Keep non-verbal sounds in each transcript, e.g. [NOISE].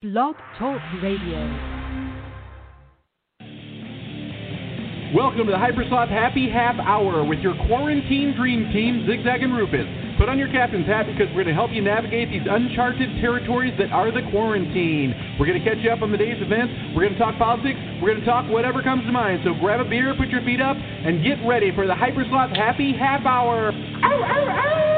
Blog Talk Radio. Welcome to the Hypersloth Happy Half Hour with your quarantine dream team, Zigzag and Rufus. Put on your captain's hat because we're going to help you navigate these uncharted territories that are the quarantine. We're going to catch you up on the day's events. We're going to talk politics. We're going to talk whatever comes to mind. So grab a beer, put your feet up, and get ready for the Hypersloth Happy Half Hour. Ow, ow, ow!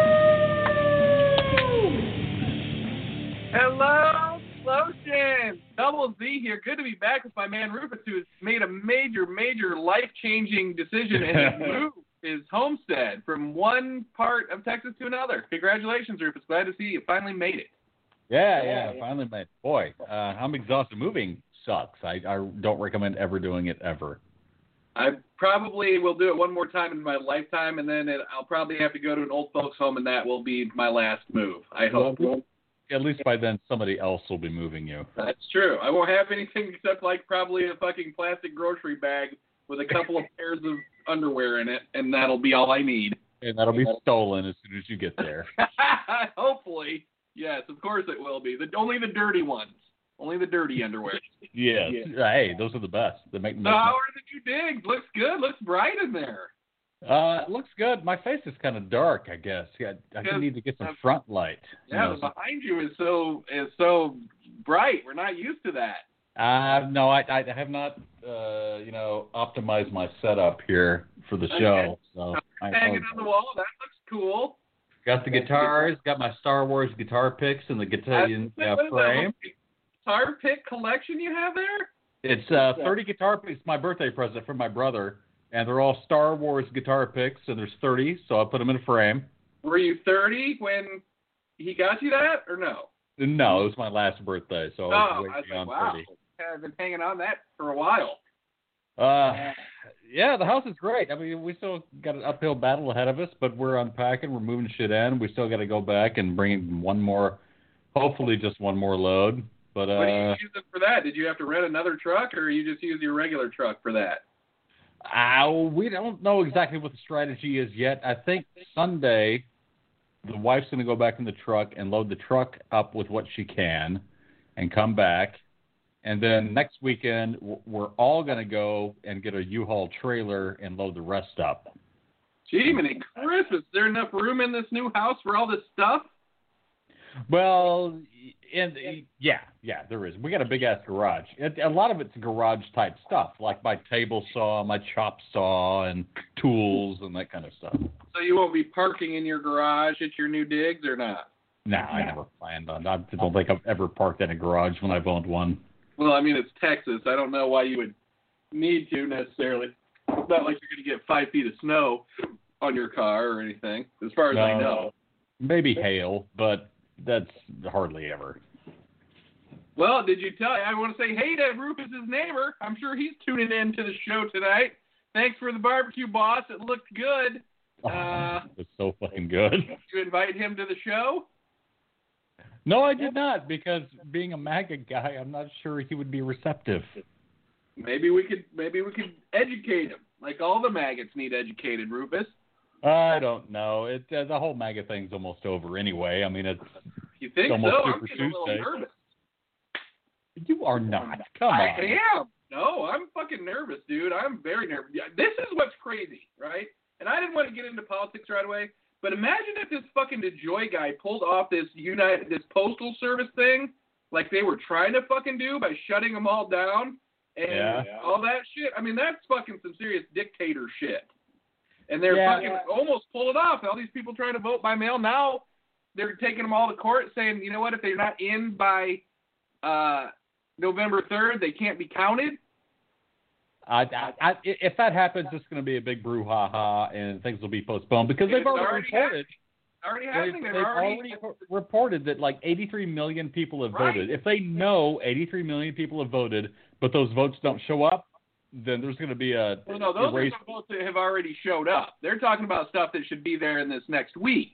Hello, Lotion. Double Z here. Good to be back with my man Rufus, who has made a major, major life-changing decision and has moved his [LAUGHS] homestead from one part of Texas to another. Congratulations, Rufus. Glad to see you finally made it. Yeah, yeah, finally made. Boy, uh, I'm exhausted. Moving sucks. I, I don't recommend ever doing it ever. I probably will do it one more time in my lifetime, and then it, I'll probably have to go to an old folks' home, and that will be my last move. I hope. Well, at least by then somebody else will be moving you. That's true. I won't have anything except like probably a fucking plastic grocery bag with a couple of [LAUGHS] pairs of underwear in it, and that'll be all I need. And that'll be stolen as soon as you get there. [LAUGHS] Hopefully, yes, of course it will be. The, only the dirty ones, only the dirty underwear. [LAUGHS] yes. Hey, those are the best. They make So how are the new digs? Looks good. Looks bright in there. Uh, it looks good. My face is kind of dark, I guess. Yeah, I Because, need to get some uh, front light. you Yeah, know, but behind you is so is so bright. We're not used to that. Uh, no, I, I have not, uh, you know, optimized my setup here for the show. So I Hanging on the wall. That looks cool. got the guitars, got my Star Wars guitar picks in the guitar uh, what is that frame. Guitar pick collection you have there? It's uh, 30 guitar picks. My birthday present from my brother, and they're all Star Wars guitar picks, and there's 30, so I put them in a frame. Were you 30 when he got you that, or no? No, it was my last birthday, so oh, I was I way was like, wow. 30. I've been hanging on that for a while. Uh, yeah, the house is great. I mean, we still got an uphill battle ahead of us, but we're unpacking, we're moving shit in. We still got to go back and bring one more, hopefully just one more load. But what do you uh, use it for that? Did you have to rent another truck, or you just use your regular truck for that? Uh, we don't know exactly what the strategy is yet. I think Sunday, the wife's going to go back in the truck and load the truck up with what she can, and come back. And then next weekend, we're all going to go and get a U-Haul trailer and load the rest up. Gee, many Chris, Is there enough room in this new house for all this stuff? Well, and yeah, yeah, there is. We got a big ass garage. It, a lot of it's garage type stuff, like my table saw, my chop saw, and tools and that kind of stuff. So you won't be parking in your garage at your new digs, or not? No, I never planned on. I don't think I've ever parked in a garage when I've owned one. Well, I mean, it's Texas. I don't know why you would need to necessarily. It's not like you're going to get five feet of snow on your car or anything, as far as I know. Maybe hail, but that's hardly ever. Well, did you tell? I want to say hey to Rufus's neighbor. I'm sure he's tuning in to the show tonight. Thanks for the barbecue, boss. It looked good. [LAUGHS] Uh, it's so fucking good. Did you invite him to the show? No, I did not because being a MAGA guy, I'm not sure he would be receptive. Maybe we could. Maybe we could educate him, like all the maggots need educated. Rufus, I don't know. It uh, the whole MAGA thing's almost over anyway. I mean, it's you think Almost so? I'm Super getting a little Tuesday. nervous. you are not. Come I on. am. No, I'm fucking nervous, dude. I'm very nervous. This is what's crazy, right? And I didn't want to get into politics right away, but imagine if this fucking DeJoy guy pulled off this United, this postal service thing, like they were trying to fucking do by shutting them all down and Yeah. all that shit. I mean, that's fucking some serious dictator shit. And they're Yeah. fucking almost pull it off. All these people trying to vote by mail now, they're taking them all to court, saying, you know what, if they're not in by uh, November third, they can't be counted. I, I, I, if that happens, it's going to be a big brouhaha, and things will be postponed because they've already, already reported. Already happening. they've They've already. already reported that like 83 million people have Right. voted. If they know 83 million people have voted, but those votes don't show up, then there's going to be a Well, no, those erase. are supposed to have already showed up. They're talking about stuff that should be there in this next week,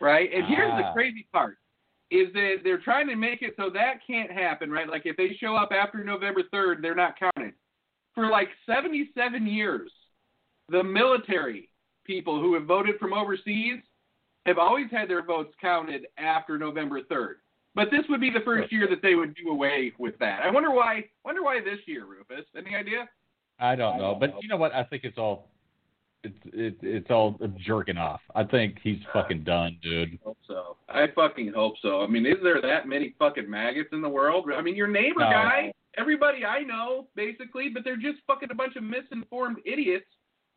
right? And here's the Ah. crazy part: is that they're trying to make it so that can't happen, right? Like if they show up after November third, they're not counted. For like 77 years, the military people who have voted from overseas have always had their votes counted after November 3rd. But this would be the first year that they would do away with that. I wonder why. Wonder why this year, Rufus? Any idea? I don't know, but you know what? I think it's all it's it, it's all jerking off. I think he's fucking done, dude. I hope so. I fucking hope so. I mean, is there that many fucking maggots in the world? I mean, your neighbor No. guy, everybody I know, basically, but they're just fucking a bunch of misinformed idiots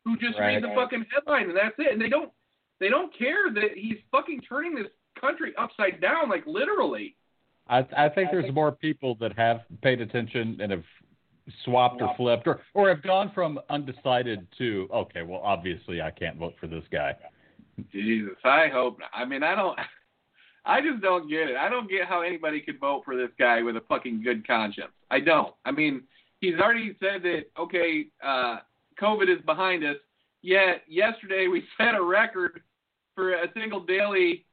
who just Right. read the fucking headline and that's it. And they don't they don't care that he's fucking turning this country upside down, like literally. I I think there's more people that have paid attention and have swapped or flipped or or have gone from undecided to okay, well obviously I can't vote for this guy. Jesus, I hope. Not. I mean, I don't. [LAUGHS] I just don't get it. I don't get how anybody could vote for this guy with a fucking good conscience. I don't. I mean, he's already said that okay, uh, COVID is behind us. Yet yesterday we [LAUGHS] set a record for a single daily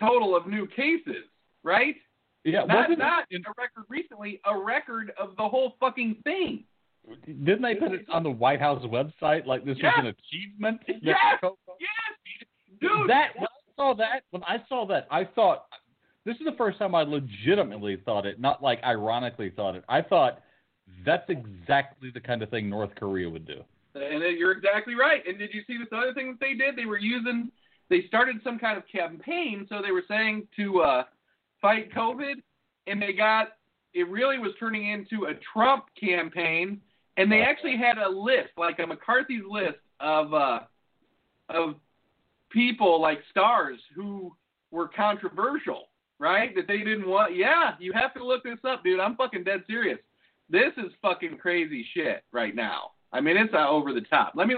total of new cases, right? Yeah, Not wasn't not it, a record recently, a record of the whole fucking thing. didn't they put it on the White House website like this Yes. was an achievement? Yes. Yes, dude. that when I saw that when I saw that I thought this is the first time I legitimately thought it, not like ironically thought it. I thought that's exactly the kind of thing North Korea would do. And you're exactly right. And did you see this other thing that they did? They were using, they started some kind of campaign. So they were saying to uh, fight COVID, and they got, it really was turning into a Trump campaign. And they actually had a list, like a McCarthy's list of uh, of people like stars who were controversial, right? That they didn't want. Yeah, you have to look this up, dude. I'm fucking dead serious. This is fucking crazy shit right now. I mean, it's uh, over the top. Let me.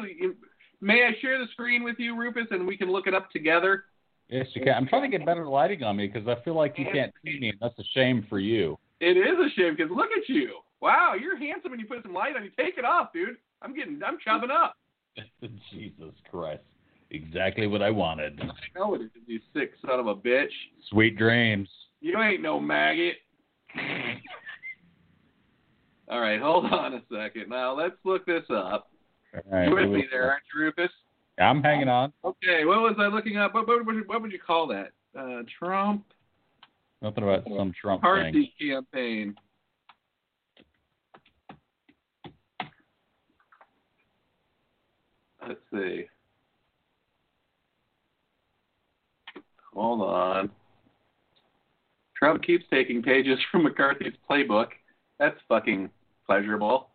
May I share the screen with you, Rufus, and we can look it up together? Yes, you can. I'm trying to get better lighting on me because I feel like you can't see me, and that's a shame for you. It is a shame because look at you. Wow, you're handsome when you put some light on you. Take it off, dude. I'm getting. I'm chubbing up. [LAUGHS] Jesus Christ. Exactly what I wanted. I know it is, you sick son of a bitch. Sweet dreams. You ain't no maggot. [LAUGHS] All right, hold on a second. Now let's look this up. Right, you with me there, aren't you, Rufus? I'm hanging on. Okay, what was I looking up? What, what, would- what would you call that? Uh, Trump Nothing about some Trump thing. campaign. Let's see. Hold on. Trump keeps taking pages from McCarthy's playbook. That's fucking pleasurable.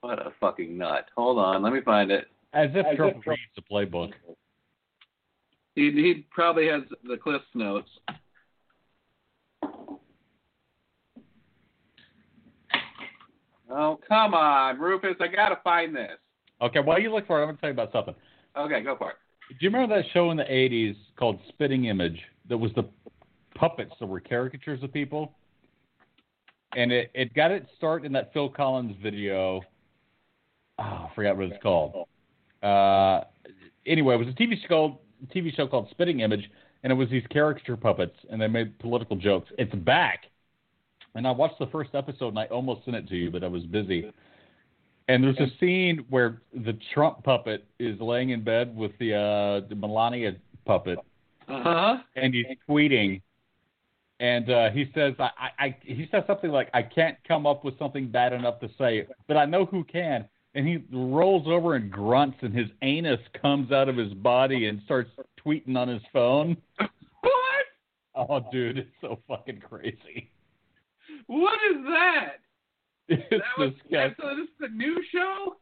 What a fucking nut. Hold on, let me find it. As if Trump reads the playbook. He he probably has the Cliff's notes. Oh come on, Rufus! I gotta find this. Okay, while you look for it, I'm going to tell you about something. Okay, go for it. Do you remember that show in the 80s called Spitting Image that was the puppets that were caricatures of people? And it, it got its start in that Phil Collins video. Oh, I forgot what it's called. Uh, anyway, it was a TV show, TV show called Spitting Image, and it was these caricature puppets, and they made political jokes. It's back. And I watched the first episode, and I almost sent it to you, but I was busy. And there's a scene where the Trump puppet is laying in bed with the uh, the Melania puppet, Uh huh. and he's tweeting, and uh, he says, I, I, I, he says something like, "I can't come up with something bad enough to say, but I know who can." And he rolls over and grunts, and his anus comes out of his body and starts tweeting on his phone. [LAUGHS] What? Oh, dude, it's so fucking crazy. What is that? [LAUGHS] It's That was disgusting. so this is a new show.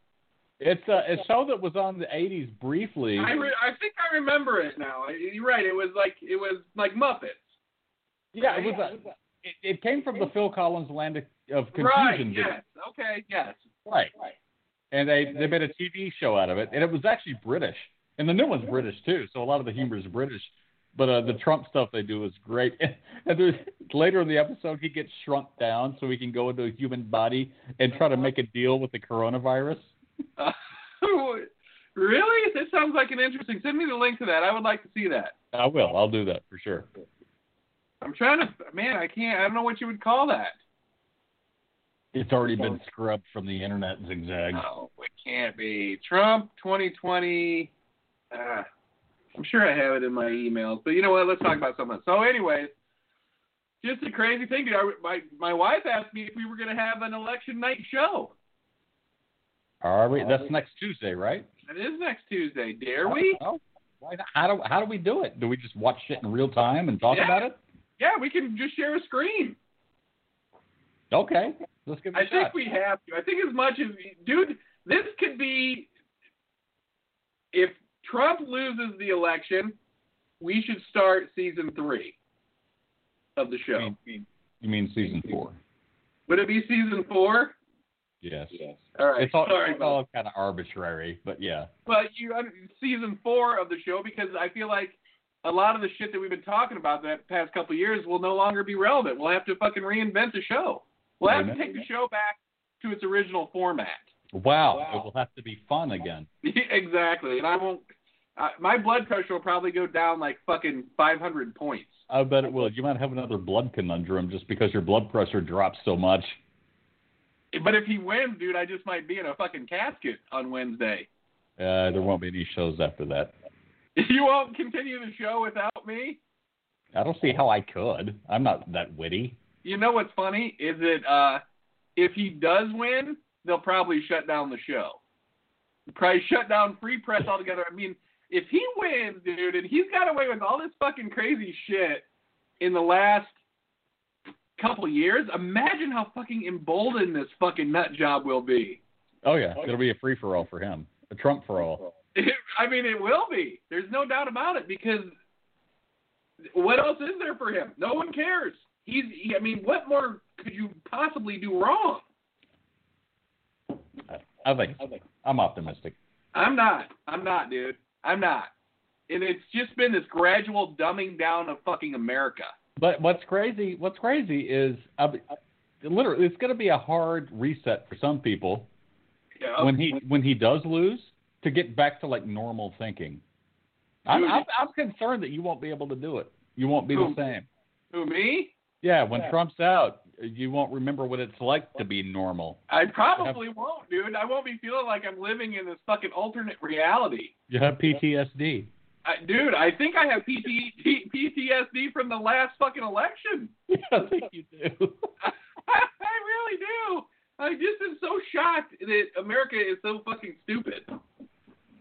It's a, a show that was on the '80s briefly. I re- I think I remember it now. You're right. It was like it was like Muppets. Yeah, it was. A, it, it came from the Phil Collins Land of- of right. Confusion. video. Yes. Okay. Yes. Right. Right. And they they made a TV show out of it, and it was actually British, and the new one's British too. So a lot of the humor is British, but uh, the Trump stuff they do is great. [LAUGHS] And there's, later in the episode, he gets shrunk down so he can go into a human body and try to make a deal with the coronavirus. Uh, [LAUGHS] really? This sounds like an interesting. Send me the link to that. I would like to see that. I will. I'll do that for sure. I'm trying to. Man, I can't. I don't know what you would call that. It's already been scrubbed from the internet, zigzag. No, it can't be. Trump 2020. Uh, I'm sure I have it in my emails, but you know what? Let's talk about something. So, anyways, just a crazy thing. Dude. I, my my wife asked me if we were going to have an election night show. Are we? That's next Tuesday, right? That is next Tuesday. Dare we? Oh, why not? How do how do we do it? Do we just watch it in real time and talk Yeah. about it? Yeah, we can just share a screen. Okay, let's give it a I shot. think we have to. I think as much as dude, this could be if Trump loses the election, we should start season three of the show. You mean, you mean season four? Would it be season four? Yes. yes. All right. It's all, Sorry, it's all kind of arbitrary, but yeah. but you I mean, season four of the show because I feel like a lot of the shit that we've been talking about that past couple of years will no longer be relevant. We'll have to fucking reinvent the show. We'll have to take the show back to its original format. Wow, it will have to be fun again. [LAUGHS] exactly, and I won't. Uh, my blood pressure will probably go down like fucking 500 points. I bet it will. You might have another blood conundrum just because your blood pressure drops so much. But if he wins, dude, I just might be in a fucking casket on Wednesday. Uh, there won't be any shows after that. [LAUGHS] You won't continue the show without me. I don't see how I could. I'm not that witty. You know what's funny is that uh, if he does win, they'll probably shut down the show. Probably shut down free press altogether. I mean, if he wins, dude, and he's got away with all this fucking crazy shit in the last couple years, imagine how fucking emboldened this fucking nut job will be. Oh yeah, it'll be a free for all for him, a Trump for all. [LAUGHS] I mean, it will be. There's no doubt about it because what else is there for him? No one cares. He's. He, I mean, what more could you possibly do wrong? I think I'm optimistic. I'm not. I'm not, dude. I'm not. And it's just been this gradual dumbing down of fucking America. But what's crazy? What's crazy is, uh, literally, it's going to be a hard reset for some people know? when he when he does lose to get back to like normal thinking. I'm, I'm, I'm concerned that you won't be able to do it. You won't be the same. Who me? Yeah, when Trump's out, you won't remember what it's like to be normal. I probably won't, dude. I won't be feeling like I'm living in this fucking alternate reality. You have PTSD. I, dude, I think I have PT, P- PTSD from the last fucking election. [LAUGHS] I think you do. [LAUGHS] I really do. I just am so shocked that America is so fucking stupid.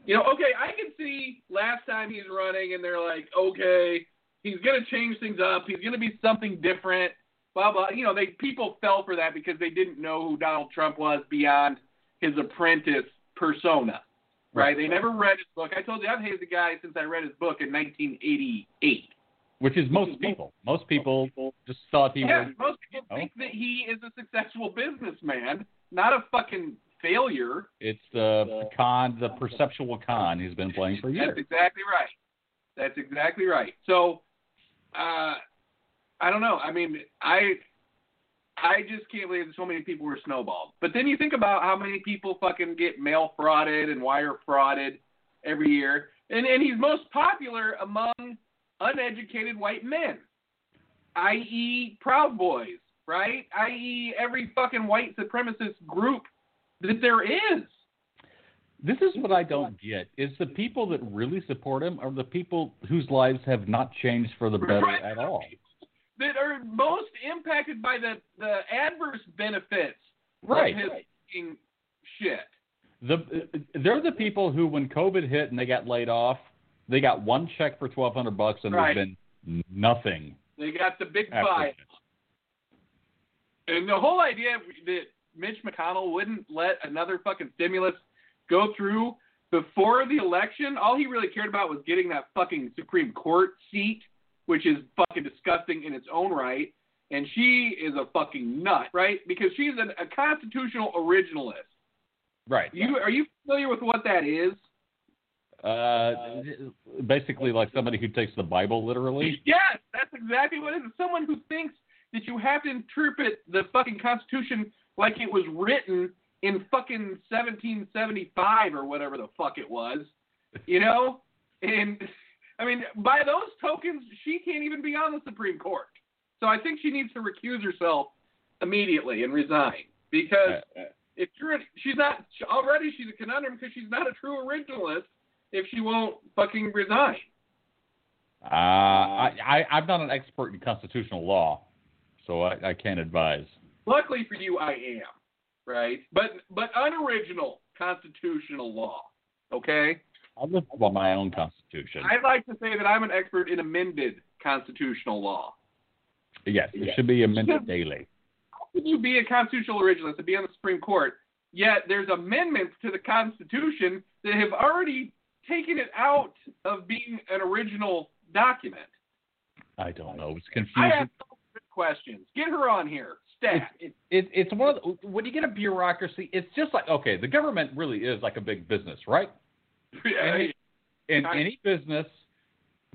You know, okay, I can see last time he's running and they're like, okay, he's gonna change things up. He's gonna be something different. Blah blah. You know, they people fell for that because they didn't know who Donald Trump was beyond his apprentice persona. Right? They never read his book. I told you I've hated the guy since I read his book in 1988. Which is most people. Most people just thought he Yeah, was. most people think that he is a successful businessman, not a fucking failure. It's the con, the perceptual con he's been playing for years. That's exactly right. That's exactly right. So, uh, I don't know. I mean, I I just can't believe so many people were snowballed. But then you think about how many people fucking get mail frauded and wire frauded every year, and and he's most popular among uneducated white men, i.e., Proud Boys, right? I.e., every fucking white supremacist group that there is. This is what I don't get: is the people that really support him are the people whose lives have not changed for the better Right. at all. that are most impacted by the, the adverse benefits Right. of his fucking shit. The uh, they're the people who, when COVID hit and they got laid off, they got one check for twelve hundred bucks, and Right. there's been nothing They got the big that. And the whole idea that Mitch McConnell wouldn't let another fucking stimulus go through before the election, all he really cared about was getting that fucking Supreme Court seat, which is fucking disgusting in its own right. And she is a fucking nut, right? Because she's an, a constitutional originalist. Right. You are you familiar with what that is? Uh, basically, like somebody who takes the Bible literally. [LAUGHS] Yes, that's exactly what. It's someone who thinks that you have to interpret the fucking Constitution like it was written in fucking 1775 or whatever the fuck it was, you know? [LAUGHS] And I mean, by those tokens, she can't even be on the Supreme Court. So I think she needs to recuse herself immediately and resign because if you're she's not already she's a conundrum because she's not a true originalist if she won't fucking resign. Uh, I, I I'm not an expert in constitutional law, so I, I can't advise. Luckily for you, I am. Right, but but unoriginal constitutional law. Okay. I live by my own constitution. I'd like to say that I'm an expert in amended constitutional law. yes, it should be amended daily. How can you be a constitutional originalist and be on the Supreme Court, yet there's amendments to the Constitution that have already taken it out of being an original document? I don't know. It's confusing. I have questions. Get her on here. Stat. It, it, it's one of the, when you get a bureaucracy, it's just like okay, the government really is like a big business, right? Yeah, In I- any business,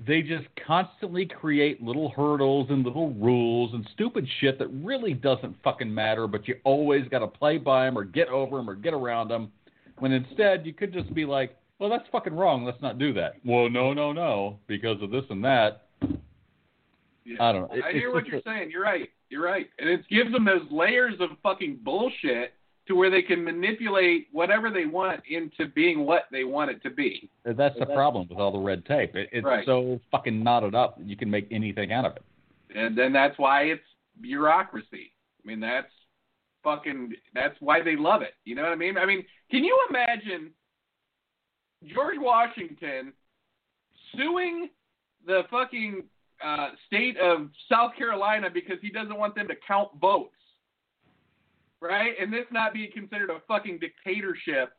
they just constantly create little hurdles and little rules and stupid shit that really doesn't fucking matter, but you always got to play by them or get over them or get around them. When instead you could just be like, well, that's fucking wrong. Let's not do that. Well, no, no, no, because of this and that. Yeah. I don't know. It- I hear what you're saying. You're right. You're right. And it gives them those layers of fucking bullshit to where they can manipulate whatever they want into being what they want it to be. That's the problem with all the red tape. It, it's Right. so fucking knotted up that you can make anything out of it. And then that's why it's bureaucracy. I mean, that's fucking that's why they love it. You know what I mean? I mean, can you imagine George Washington suing the fucking uh, state of South Carolina because he doesn't want them to count votes, right? And this not be considered a fucking dictatorship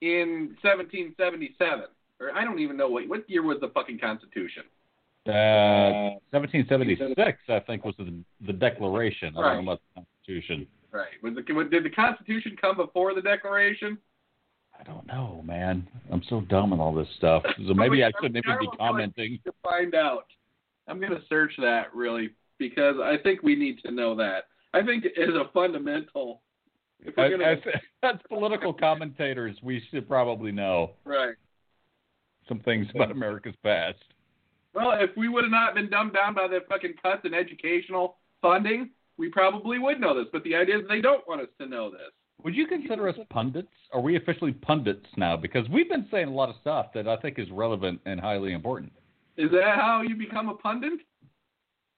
in 1777, or I don't even know what what year was the fucking Constitution. Uh, 1776, I think, was the, the Declaration. I Right. don't know about the Constitution. Right? Was the did the Constitution come before the Declaration? I don't know, man. I'm so dumb on all this stuff. So maybe I shouldn't even be commenting. To find out, I'm going to search that really because I think we need to know that. I think it is a fundamental. If we're gonna, as, [LAUGHS] as political commentators, we should probably know right. some things about America's past. Well, if we would have not been dumbed down by the fucking cuts in educational funding, we probably would know this. But the idea is they don't want us to know this. Would you consider us pundits? Are we officially pundits now? Because we've been saying a lot of stuff that I think is relevant and highly important. Is that how you become a pundit?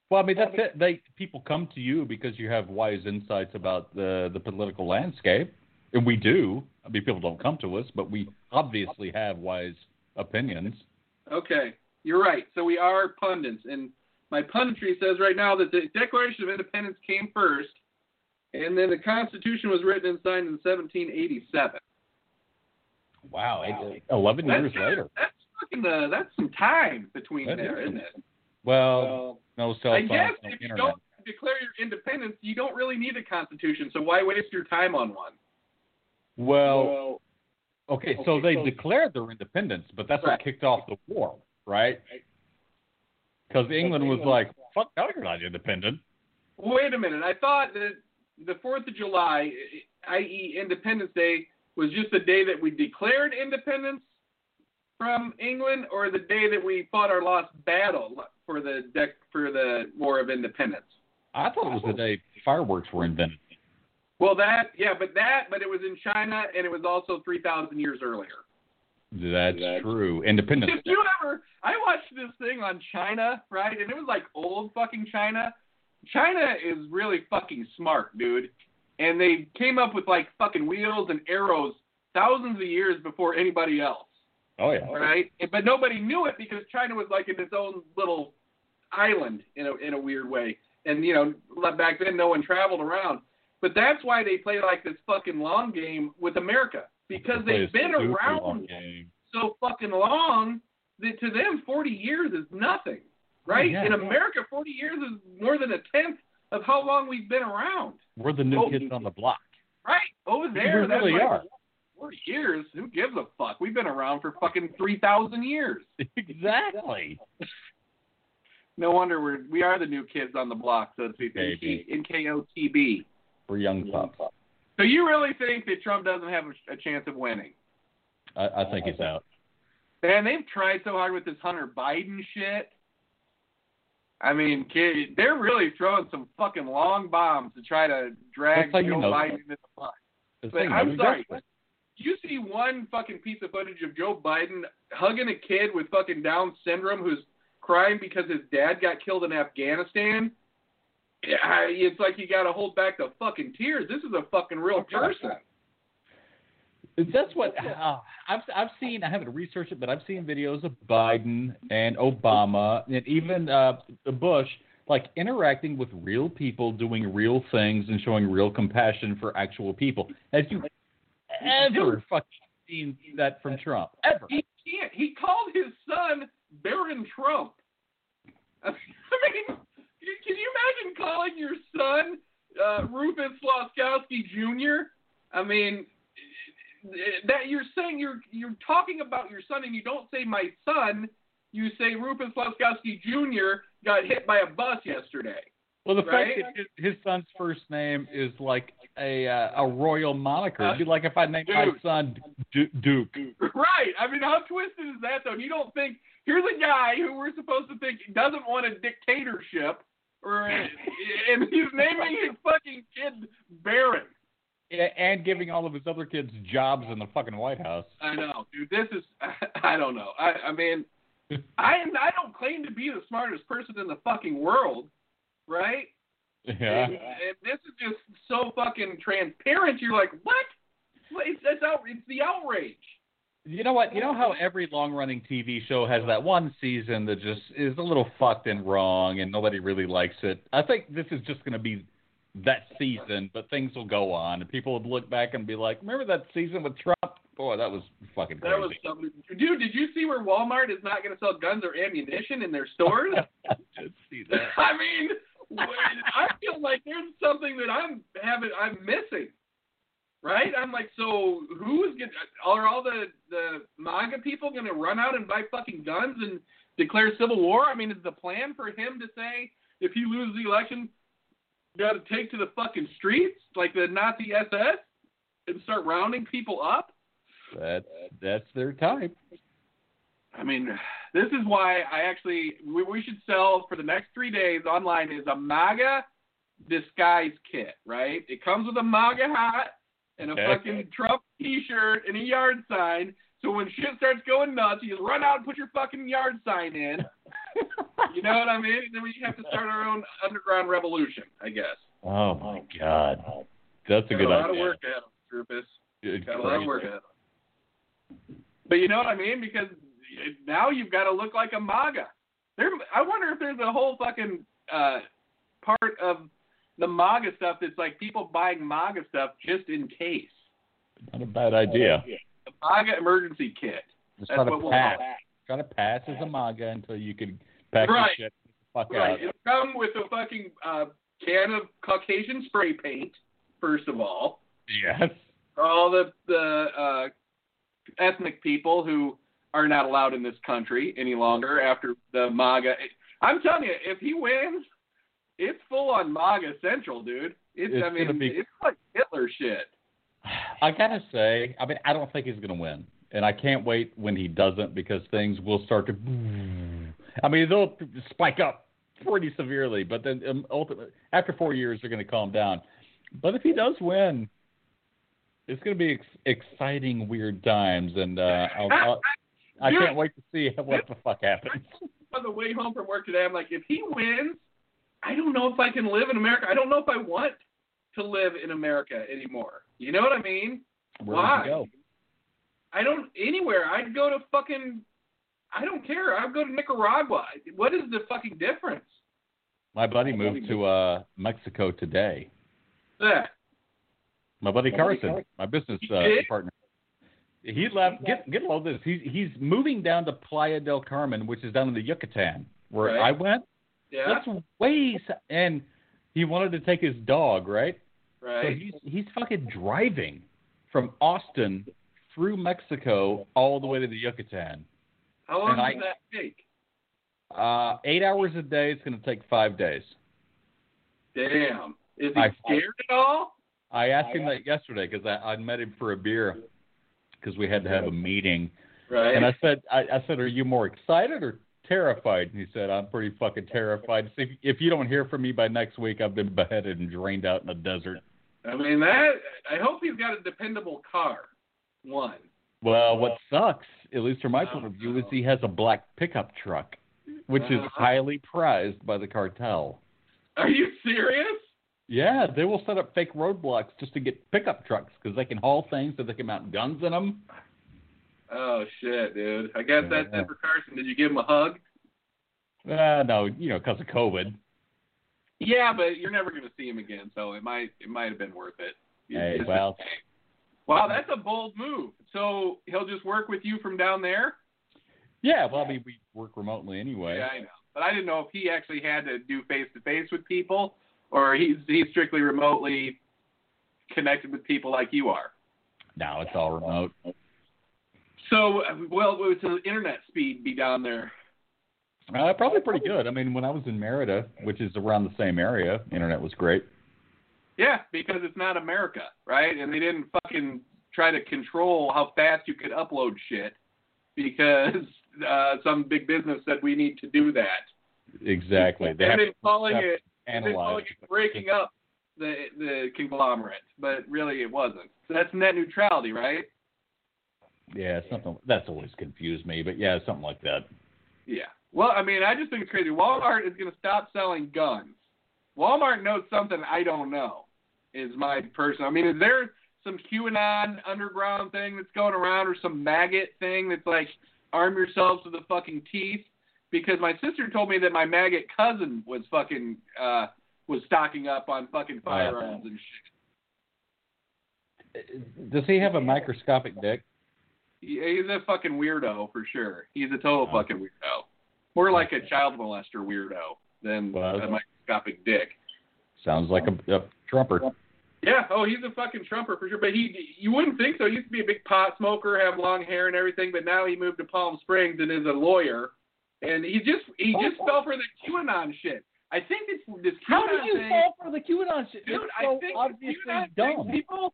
Well, I mean that's it. They people come to you because you have wise insights about the the political landscape, and we do. I mean, people don't come to us, but we obviously have wise opinions. Okay, you're right. So we are pundits, and my punditry says right now that the Declaration of Independence came first, and then the Constitution was written and signed in 1787. Wow, eleven years That's- later. That's uh, that's some time between That there, is. isn't it? Well, no cell I phones, guess no if you don't declare your independence, you don't really need a constitution. So why waste your time on one? Well, okay, so they so- declared their independence, but that's Right. what kicked off the war, right? Because England was like, "Fuck, no, you're not independent." Wait a minute. I thought that the Fourth of July, i.e., Independence Day, was just the day that we declared independence from England, or the day that we fought our lost battle for the dec- for the War of Independence. I thought it was the day fireworks were invented. Well, that yeah, but that but it was in China, and it was also three thousand years earlier. That's, true. Independence. Did you ever? I watched this thing on China, right? And it was like old fucking China. China is really fucking smart, dude. And they came up with like fucking wheels and arrows thousands of years before anybody else, Oh yeah. right? But nobody knew it because China was like in its own little island in a in a weird way. And you know, back then no one traveled around. But that's why they play like this fucking long game with America because they've been around so fucking long that to them 40 years is nothing, right? Yeah. In America, 40 years is more than a tenth of how long we've been around, We're the new Oh. kids on the block. right? Over there, We that's really are. 40 years. Who gives a fuck? We've been around for fucking 3,000 years. [LAUGHS] exactly. No wonder we're we are the new kids on the block, so to speak. Maybe. In KOTB. We're young pups. So you really think that Trump doesn't have a, a chance of winning? I, I think he's out. Man, they've tried so hard with this Hunter Biden shit. I mean, kid, they're really throwing some fucking long bombs to try to drag Joe Biden into the mud. But I'm sorry. That's- You see one fucking piece of footage of Joe Biden hugging a kid with fucking Down syndrome who's crying because his dad got killed in Afghanistan, it's like you got to hold back the fucking tears. This is a fucking real person. That's what uh, I've I've seen. I haven't researched it, but I've seen videos of Biden and Obama and even uh, Bush like interacting with real people, doing real things, and showing real compassion for actual people. As you ever fucking seen that from Trump? Ever? He can't. He called his son Barron Trump. [LAUGHS] I mean, can you imagine calling your son uh, Rufus Laskowski Jr.? I mean, that you're saying you're you're talking about your son, and you don't say my son. You say Rufus Laskowski Jr. got hit by a bus yesterday. Well, the Right? fact that his, his son's first name is like a uh, a royal moniker. It'd be like if I named my son Du- Duke. Right. I mean, how twisted is that, though? You don't think here's a guy who we're supposed to think doesn't want a dictatorship, or [LAUGHS] and he's naming his fucking kid Barron. And giving all of his other kids jobs in the fucking White House. I know, dude. This is [LAUGHS] I don't know. I I mean, [LAUGHS] I am I don't claim to be the smartest person in the fucking world, right? Yeah. And, and this is just so fucking transparent. You're like, what? What- It's it's out. It's the outrage. You know what? You know how every long-running TV show has that one season that just is a little fucked and wrong, and nobody really likes it. I think this is just going to be that season, but things will go on, and people will look back and be like, "Remember that season with Trump? Boy, that was fucking crazy." That was something. Dude, did you see where Walmart is not going to sell guns or ammunition in their stores? [LAUGHS] I did see that. [LAUGHS] I mean, [LAUGHS] I feel like there's something that I'm having, I'm missing. Right? I'm like, so who's going to, are all the, the MAGA people going to run out and buy fucking guns and declare civil war? I mean, is the plan for him to say, if he loses the election, got to take to the fucking streets like the Nazi SS and start rounding people up? That's that's their type. I mean, this is why I actually we, we should sell for the next three days online is a MAGA disguise kit, right? It comes with a MAGA hat and a Okay. fucking Trump T-shirt and a yard sign. So when shit starts going nuts, you just run out and put your fucking yard sign in. [LAUGHS] you know what I mean? Then we have to start our own underground revolution, I guess. Oh my god, that's a Got good a lot idea. of work ahead of us, Rufus. Good Got a lot of work ahead of us. But you know what I mean? Because now you've got to look like a MAGA. There, I wonder if there's a whole fucking uh, part of the MAGA stuff that's like people buying MAGA stuff just in case. Not a bad idea. The MAGA emergency kit. Just That's to what we'll pass. call Got to pass as a MAGA until you can pack Right. your shit the fuck Right. out. It'll come with a fucking uh, can of Caucasian spray paint, first of all. Yes. all the the uh, ethnic people who are not allowed in this country any longer after the MAGA. I'm telling you, if he wins, it's full on MAGA central, dude. It's, It's I mean, gonna be- it's like Hitler shit. I gotta say, I mean, I don't think he's gonna win, and I can't wait when he doesn't because things will start to. I mean, they'll spike up pretty severely, but then um, ultimately, after four years, they're gonna calm down. But if he does win, it's gonna be ex- exciting, weird times, and uh, I'll, I'll, I Dude. can't wait to see [LAUGHS] what the fuck happens. On the way home from work today, I'm like, if he wins, I don't know if I can live in America. I don't know if I want to live in America anymore. You know what I mean? Where Why? go? I don't anywhere. I'd go to fucking. I don't care. I'd go to Nicaragua. What is the fucking difference? My buddy moved to uh, Mexico today. Yeah. My buddy Carson, my business uh, partner. He left. Get get all this. He's he's moving down to Playa del Carmen, which is down in the Yucatan, where Right. I went. Yeah. That's way. And he wanted to take his dog, right? Right. So he's he's fucking driving from Austin through Mexico all the way to the Yucatan. How long and does I- that take? Uh, eight hours a day. It's going to take five days. Damn. Is he I- scared at all? I asked him that yesterday because I, I met him for a beer because we had to have a meeting. Right. And I said, I, I said, are you more excited or terrified? And he said, I'm pretty fucking terrified. So if, if you don't hear from me by next week, I've been beheaded and drained out in the desert. I mean that. I hope he's got a dependable car. One. Well, what sucks, at least from my point of view, is he has a black pickup truck, which is highly prized by the cartel. Are you serious? Yeah, they will set up fake roadblocks just to get pickup trucks because they can haul things so they can mount guns in them. Oh shit, dude. I guess that's Yeah. it for Carson. Did you give him a hug? Uh, no, you know, because of COVID. Yeah, but you're never gonna see him again, so it might it might have been worth it. Hey, well, wow, that's a bold move. So he'll just work with you from down there. yeah. Well, I mean, we work remotely anyway. Yeah, I know. But I didn't know if he actually had to do face to face with people, or he's he's strictly remotely connected with people like you are. Now it's all remote. So, well, what would the internet speed be down there? Uh, probably pretty good. I mean, when I was in Merida, which is around the same area, internet was great. Yeah, because it's not America, right? And they didn't fucking try to control how fast you could upload shit because uh, some big business said we need to do that. Exactly. They and calling have it, to and then calling analyze. it breaking up the the conglomerate, but really it wasn't. So that's net neutrality, right? Yeah, something that's always confused me, but yeah, something like that. Yeah. Well, I mean, I just think it's crazy. Walmart is going to stop selling guns. Walmart knows something I don't know. Is my personal. I mean, is there some QAnon underground thing that's going around, or some maggot thing that's like arm yourselves with the fucking teeth? Because my sister told me that my maggot cousin was fucking uh was stocking up on fucking firearms and shit. Does he have a microscopic dick? He- He's a fucking weirdo for sure. He's a total Oh. fucking weirdo. More like a child molester weirdo than Well, a microscopic dick. Sounds like a, a trumper. Yeah, oh, he's a fucking trumper for sure. But he, you wouldn't think so. He used to be a big pot smoker, have long hair and everything. But now he moved to Palm Springs and is a lawyer. And he just, he oh, just fell for the QAnon shit. I think it's this QAnon How do you thing. fall for the QAnon shit? Dude, it's I so think obviously QAnon dumb. thing, people,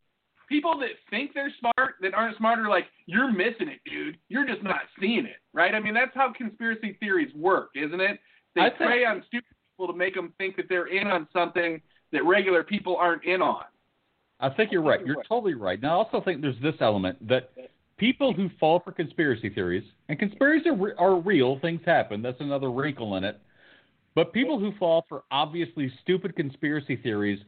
people that think they're smart that aren't smart are like, you're missing it, dude. You're just not seeing it, right? I mean, that's how conspiracy theories work, isn't it? They I think- prey on stupid people to make them think that they're in on something that regular people aren't in on. I think you're right. You're totally right. Now, I also think there's this element that people who fall for conspiracy theories, and conspiracies are, re- are real, things happen. That's another wrinkle in it. But people who fall for obviously stupid conspiracy theories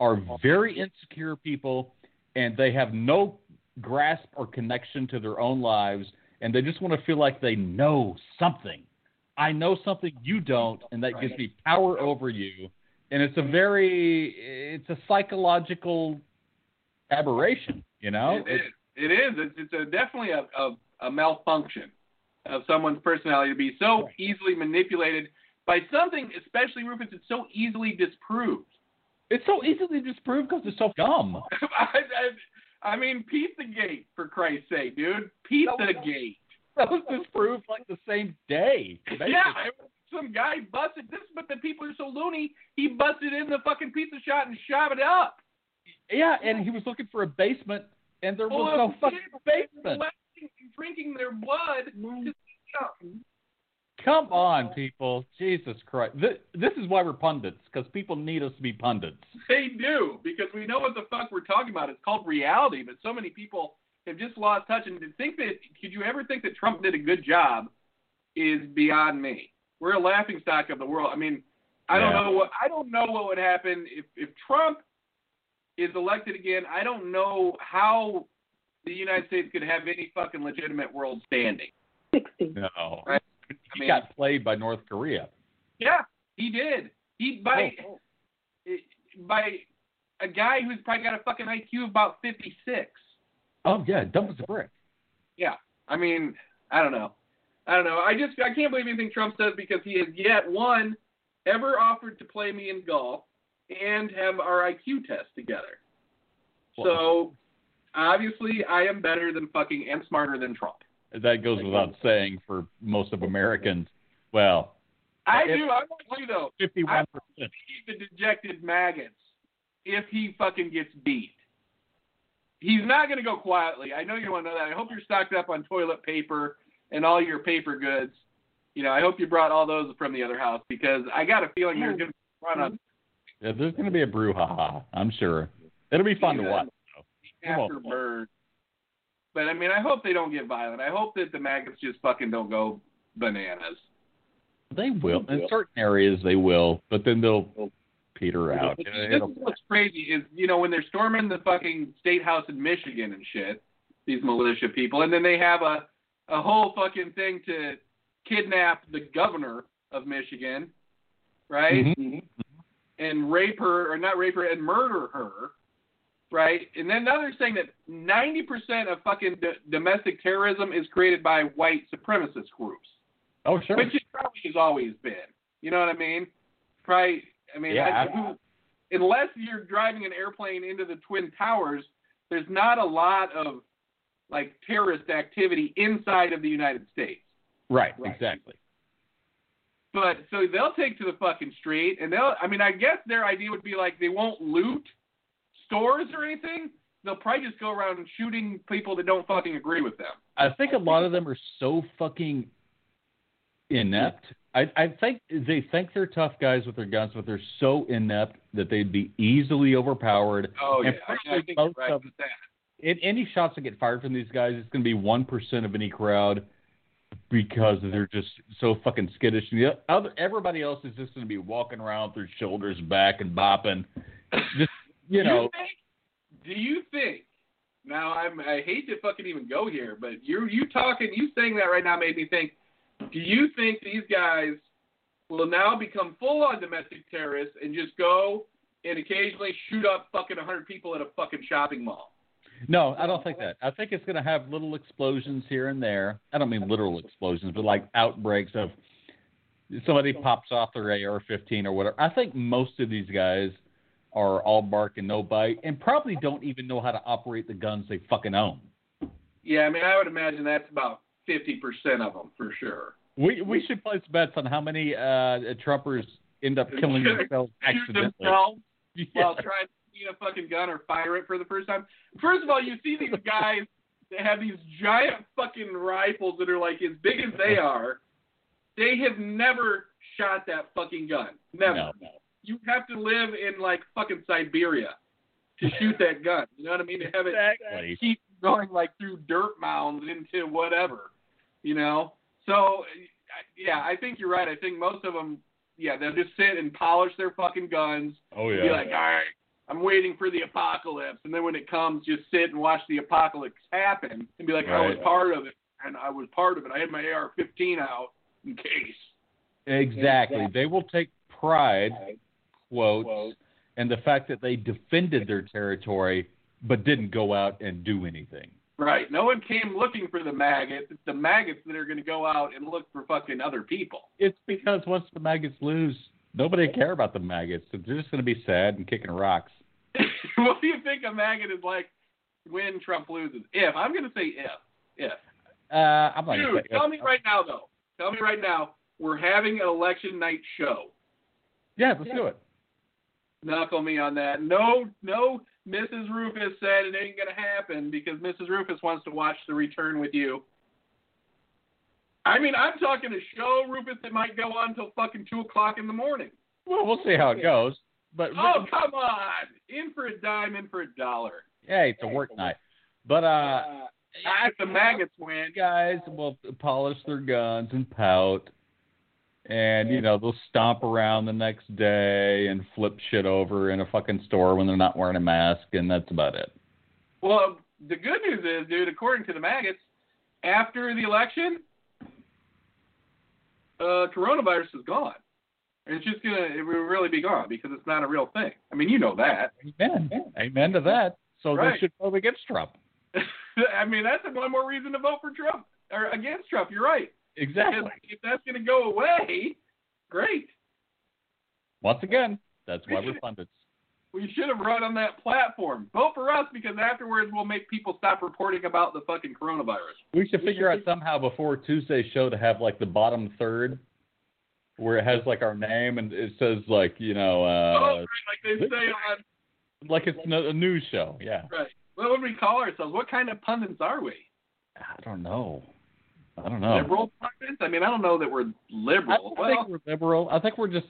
are very insecure people, and they have no grasp or connection to their own lives, and they just want to feel like they know something. I know something you don't, and that gives me power over you. And it's a very, it's a psychological aberration, you know? It is. It's, it's a, definitely a, a, a malfunction of someone's personality to be so easily manipulated by something, especially Rufus, it's so easily disproved. It's so easily disproved because it's so dumb. [LAUGHS] I, I, I mean, Pizzagate, for Christ's sake, dude. Pizzagate. That was disproved like the same day. basically. Yeah, some guy busted this, but the people are so loony, he busted in the fucking pizza shop and shot it up. Yeah, and he was looking for a basement, and there was no fucking basement. drinking their blood. Just, mm. Come on, people. Jesus Christ. This, this is why we're pundits, because people need us to be pundits. They do, because we know what the fuck we're talking about. It's called reality, but so many people have just lost touch. And to think that, could you ever think that Trump did a good job is beyond me. We're a laughing stock of the world. I mean, I don't know what I don't know what would happen if if Trump is elected again. I don't know how the United States could have any fucking legitimate world standing. 60. No. Right. He I mean- got played by North Korea. Yeah, he did. He by Oh. oh. by a guy who's probably got a fucking IQ of about fifty six. Oh, yeah, dumb as a brick. Yeah, I mean, I don't know. I don't know. I just I can't believe anything Trump says because he has yet one ever offered to play me in golf and have our IQ test together. So obviously, I am better than fucking and smarter than Trump. That goes without saying for most of Americans. Well, I If- do. I want you though. 51%. Feed the dejected maggots if he fucking gets beat. He's not going to go quietly. I know you want to know that. I hope you're stocked up on toilet paper and all your paper goods. You know, I hope you brought all those from the other house because I got a feeling there's going to be run up Yeah, there's going to be a brouhaha, I'm sure. It'll be fun to watch. Though. after bird. But I mean, I hope they don't get violent. I hope that the maggots just fucking don't go bananas. They will. In certain areas, they will, but then they'll peter out. This is what's crazy is you know when they're storming the fucking state house in Michigan and shit, these militia people, and then they have a a whole fucking thing to kidnap the governor of Michigan, right? Mhm. And rape her, or not rape her, and murder her, right? And then now they're saying that 90% of fucking d- domestic terrorism is created by white supremacist groups, Oh sure. which it probably has always been. You know what I mean? Right? I mean, Yeah. I, unless you're driving an airplane into the Twin Towers, there's not a lot of like terrorist activity inside of the United States. right, Right. exactly. But so they'll take to the fucking street, and they'll. I mean, I guess their idea would be like they won't loot stores or anything. They'll probably just go around shooting people that don't fucking agree with them. I think a lot of them are so fucking inept. I, I think they think they're tough guys with their guns, but they're so inept that they'd be easily overpowered. Oh And yeah, I, I think most right of- that. In any shots that get fired from these guys, it's going to be one percent of any crowd because they're just so fucking skittish. And the other, everybody else is just going to be walking around with their shoulders back and bopping. Just you know, think, do you think? Now I'm. I hate to fucking even go here, but you you talking, you saying that right now made me think. Do you think these guys will now become full on domestic terrorists and just go and occasionally shoot up fucking 100 people at a fucking shopping mall? No, I don't think that. I think it's going to have little explosions here and there. I don't mean literal explosions, but like outbreaks of somebody pops off their AR-15 or whatever. I think most of these guys are all bark and no bite, and probably don't even know how to operate the guns they fucking own. Yeah, I mean, I would imagine that's about 50% of them for sure. We we should place bets on how many uh, Trumpers end up killing themselves accidentally. themselves [LAUGHS] Yeah. while trying to see a fucking gun or fire it for the first time. First of all, you see these guys that have these giant fucking rifles that are like as big as they [LAUGHS] are. They have never shot that fucking gun. Never. No, no. You have to live in like fucking Siberia to shoot that gun. You know what I mean? To have it Exactly. keep going like through dirt mounds into whatever, you know. So yeah, I think you're right. I think most of them, yeah, they'll just sit and polish their fucking guns. Oh yeah. Be like, all right, I'm waiting for the apocalypse, and then when it comes, just sit and watch the apocalypse happen, and be like, I was part of it, and I was part of it. I had my AR-15 out in case. Exactly. They will take pride, quotes, and the fact that they defended their territory but didn't go out and do anything. Right. No one came looking for the maggots. It's the maggots that are going to go out and look for fucking other people. It's because once the maggots lose, nobody care about the maggots. They're just going to be sad and kicking rocks. [LAUGHS] what do you think a maggot is like when Trump loses? If I'm going to say if, if. Uh, I'm not Dude, tell me right now though. Tell me right now. We're having an election night show. Yeah, let's do it. Knuckle me on that. No, no. Mrs. Rufus said it ain't gonna happen because Mrs. Rufus wants to watch The Return with you. I mean, I'm talking a show, Rufus, that might go on till fucking two o'clock in the morning. Well, we'll see how it goes. But Oh, come on! In for a dime, in for a dollar. hey, it's a work night. But uh, If the maggots win, guys will polish their guns and pout. And, you know, they'll stomp around the next day and flip shit over in a fucking store when they're not wearing a mask, and that's about it. Well, the good news is, dude, according to the maggots, after the election, uh, coronavirus is gone. It's just gonna it will really be gone because it's not a real thing. I mean, you know that. Amen. Amen to that. So Right. they should vote against Trump. [LAUGHS] I mean, that's one more reason to vote for Trump or against Trump. You're right. Exactly. Because if that's gonna go away, great. Once again, that's why we're pundits. We should have run on that platform. Vote for us because afterwards we'll make people stop reporting about the fucking coronavirus. We should figure out somehow before Tuesday's show to have like the bottom third where it has like our name and it says like, you know, oh, uh right, like they say on like it's a news show. Yeah. right. What would we call ourselves? What kind of pundits are we? I don't know. I don't know. Liberal pundits? I mean, I don't know that we're I liberal. don't Well, think we're liberal. I think we're just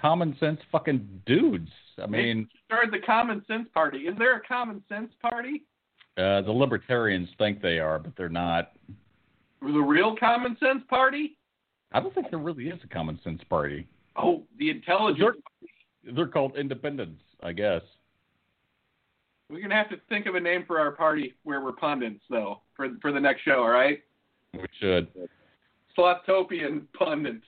common sense fucking dudes. I mean, start the Common Sense Party. Is there a Common Sense Party? uh, the libertarians think they are, but they're not. The real Common Sense Party? I don't think there really is a common sense party. Oh, the intelligence. They're called Independents, I guess. We're gonna have to think of a name for our party where we're pundits, though, for for the next show. All right, We should. Slothopian pundit.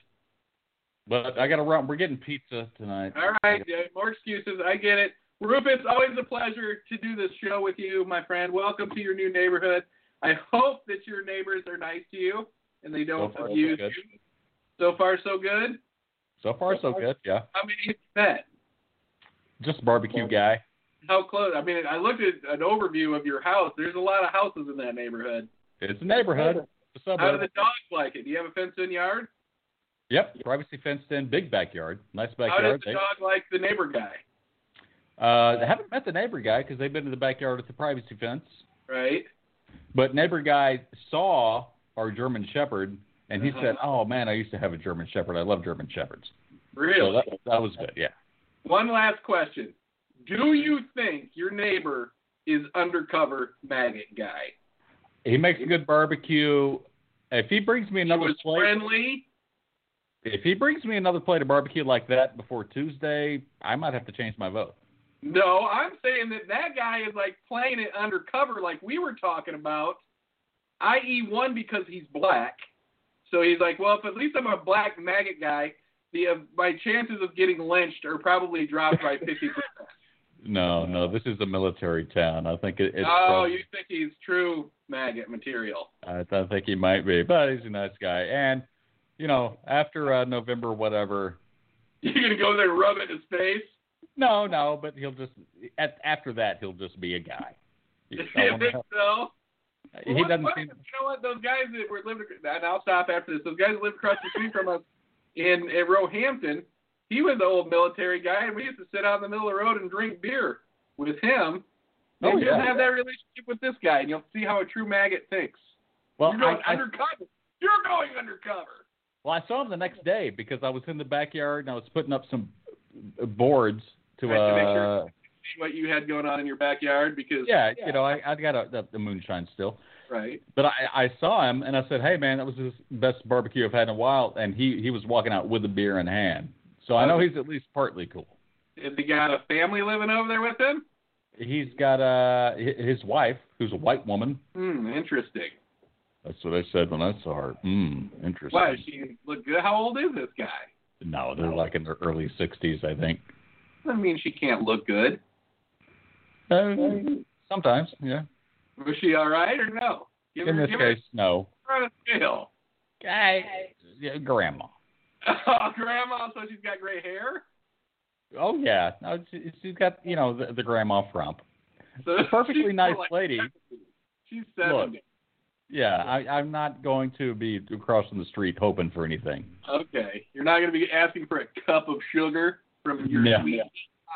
But I got to run. We're getting pizza tonight. All right, yeah, more excuses. I get it. Rufus, always a pleasure to do this show with you, my friend. Welcome to your new neighborhood. I hope that your neighbors are nice to you and they don't So far, abuse you. So far, so good. So far, so good. Yeah. How many have you met? Just a barbecue guy. How close? I mean, I looked at an overview of your house. There's a lot of houses in that neighborhood. It's a neighborhood. It's a How do the dogs like it? Do you have a fenced-in yard? Yep. Privacy fenced in, big backyard. Nice backyard. How does the dog like the neighbor guy? Uh, I haven't met the neighbor guy because they've been in the backyard with the privacy fence. Right? But neighbor guy saw our German Shepherd and he Uh-huh. said, "Oh man, I used to have a German Shepherd. I love German Shepherds." So that, that was good. Yeah. One last question. Do you think your neighbor is undercover maggot guy? He makes a good barbecue. If he brings me He another was plate, friendly. if he brings me another plate of barbecue like that before Tuesday, I might have to change my vote. No, I'm saying that that guy is like playing it undercover, like we were talking about. I.e., one because he's black. So he's like, well, if at least I'm a black maggot guy, the uh, my chances of getting lynched are probably dropped by [LAUGHS] fifty percent. No, no, this is a military town. I think it, it's. Oh, probably- you think he's true maggot material? I, I think he might be, but he's a nice guy. And you know, after uh, November, whatever. [LAUGHS] You're gonna go there and rub it in his face? No, no, but he'll just at, after that he'll just be a guy. [LAUGHS] You think so? He What- doesn't what- seem. You know what? Those guys that were living, and I'll stop after this. Those guys that lived across the street from us in, in Roehampton. He was the old military guy, and we used to sit out in the middle of the road and drink beer with him. Oh, And just yeah. have that relationship with this guy, and you'll see how a true maggot thinks. Well, You're going I, I, undercover. You're going undercover. well, I saw him the next day because I was in the backyard and I was putting up some uh, boards to. Right, to make uh, sure- See what you had going on in your backyard because yeah, you know, I I got a, the, the moonshine still. right. But I, I saw him and I said, "Hey man, that was the best barbecue I've had in a while." And he he was walking out with a beer in hand, so I know he's at least partly cool. Has he got a family living over there with him? He's got uh his wife, who's a white woman. Hmm, interesting. That's what I said when I saw her. Hmm, interesting. Why does she look good? How old is this guy? No, they're like in their early sixties, I think. Doesn't mean she can't look good. Uh, sometimes, yeah. Was she all right or no? Give In her, this give case, no. her on a scale. Guy, yeah, grandma. [LAUGHS] Oh, grandma, so she's got gray hair. Oh yeah, no, she, she's got you know the, the grandma frump. So A perfectly nice like lady. 70. She's seventy. Yeah, I, I'm not going to be crossing the street hoping for anything. Okay, you're not going to be asking for a cup of sugar from your No. sweet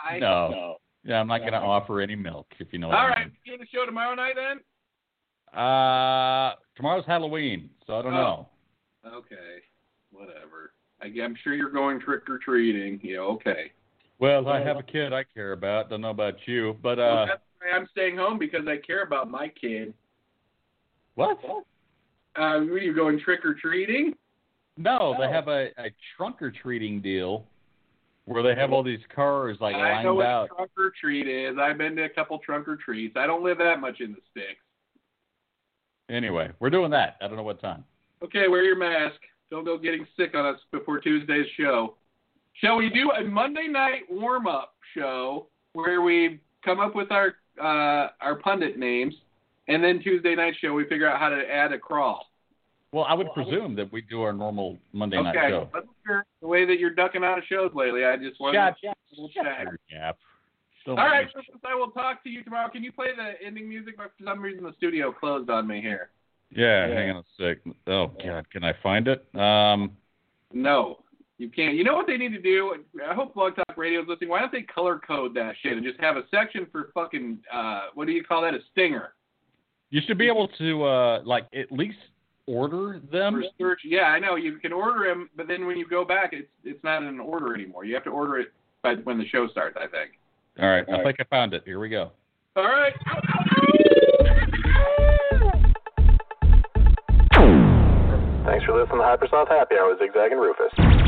pie. No. Yeah, I'm not going to offer any milk if you know what All I mean. doing the show tomorrow night then. Uh, tomorrow's Halloween, so I don't Oh. know. Okay, whatever. I, I'm sure you're going trick or treating. Yeah, okay. Well, I have a kid I care about. Don't know about you, but Well, uh, why I'm staying home because I care about my kid. what? Uh, were you going trick or treating? No, they have a, a trunk or treating deal where they have all these cars like I know what out. a trunk or treat is. I've been to a couple trunk or treats. I don't live that much in the sticks. Anyway, we're doing that. I don't know what time. Okay, wear your mask. Don't go getting sick on us before Tuesday's show. Shall we do a Monday night warm up show where we come up with our uh, our pundit names, and then Tuesday night show we figure out how to add a crawl. Well, I would presume that we do our normal Monday night show. Wasn't the way that you're ducking out of shows lately. I just Shut, to shut, double shut check. your gap. Don't All right, Christmas, I will talk to you tomorrow. Can you play the ending music? For some reason, the studio closed on me here. Yeah, hang on a sec. Oh God, can I find it? Um, No, you can't. You know what they need to do? I hope Blog Talk Radio is listening. Why don't they color code that shit and just have a section for fucking uh, what do you call that? A stinger you should be able to uh, like at least order them. for search. Yeah, I know you can order them, but then when you go back, it's it's not in an order anymore. You have to order it by when the show starts. I think. All right, I think I found it. Here we go. All right. Thanks for listening to Hypersouth Happy Hour with Zigzag and Rufus.